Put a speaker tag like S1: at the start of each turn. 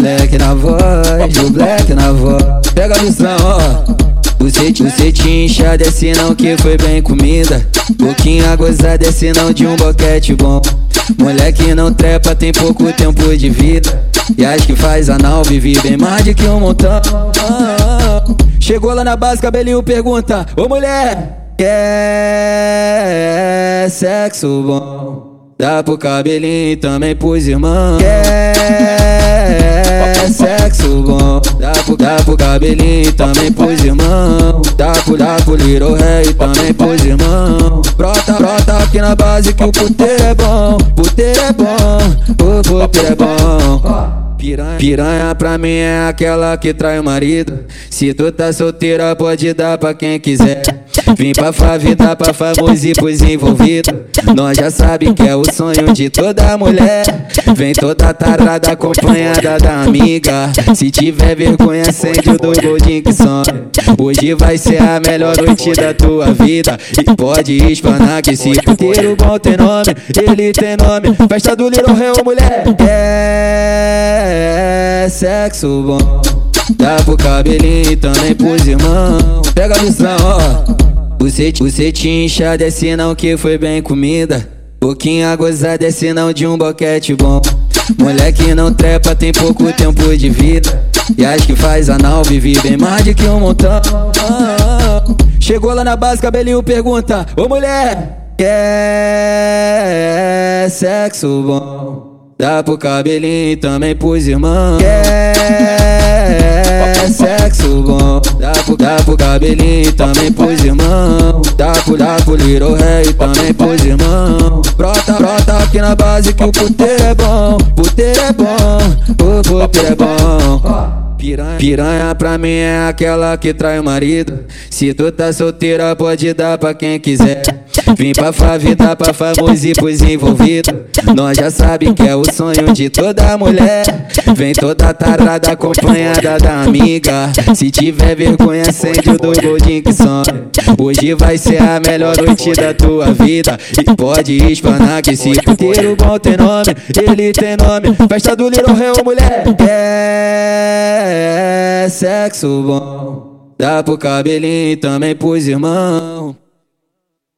S1: black na voz, o black na voz. Pega a visão, ó. Você, você te incha, desce não que foi bem comida. Pouquinho a gozar, desce não de um boquete bom. Moleque não trepa, tem pouco tempo de vida. E acho que faz anal, vive bem mais de que um montão. Chegou lá na base, cabelinho pergunta: Ô mulher, quer sexo bom? Dá pro cabelinho também pros irmãos. Quer sexo bom? Dá pro, dá pro cabelinho também pros irmãos. Dá pro, dá pro little rei também pros irmãos. Brota, brota aqui na base que o puteiro é bom. Puteiro é bom, o puteiro é bom. Piranha, piranha pra mim é aquela que trai o marido. Se tu tá solteira, pode dar pra quem quiser. Vim pra favida, pra famoso e pros envolvidos. Nós já sabe que é o sonho de toda mulher. Vem toda tarada acompanhada da amiga. Se tiver vergonha, acende o do Golding que some. Hoje vai ser a melhor noite da tua vida. E pode espanar que esse puteiro bom tem nome. Ele tem nome. Festa do Little Real, mulher. É sexo bom. Dá pro cabelinho também pros irmãos. Pega a visão, ó. Você, você te incha, desce não que foi bem comida. Pouquinho a gozar, desce não de um boquete bom. Moleque não trepa, tem pouco tempo de vida. E acho que faz anal, vive bem mais de que um montão. Chegou lá na base, cabelinho pergunta: Ô mulher, quer sexo bom? Dá pro cabelinho também pros irmãos. Quer sexo bom? Dá pro, dá pro cabelinho também pros irmãos. Dá pro, dá pro little rei também pros irmãos. Brota, brota aqui na base que o puteiro é bom. Puteiro é bom, o puteiro é bom. Piranha, piranha pra mim é aquela que trai o marido. Se tu tá solteira, pode dar pra quem quiser. Vim pra favida, pra famoso e pros envolvidos. Nós já sabe que é o sonho de toda mulher. Vem toda tarada acompanhada da amiga. Se tiver vergonha, acende o do Golding que some. Hoje vai ser a melhor noite da tua vida. E pode espanar que esse puteiro bom tem nome. Ele tem nome. Festa do Little Real, mulher. É sexo bom. Dá pro cabelinho também pros irmãos.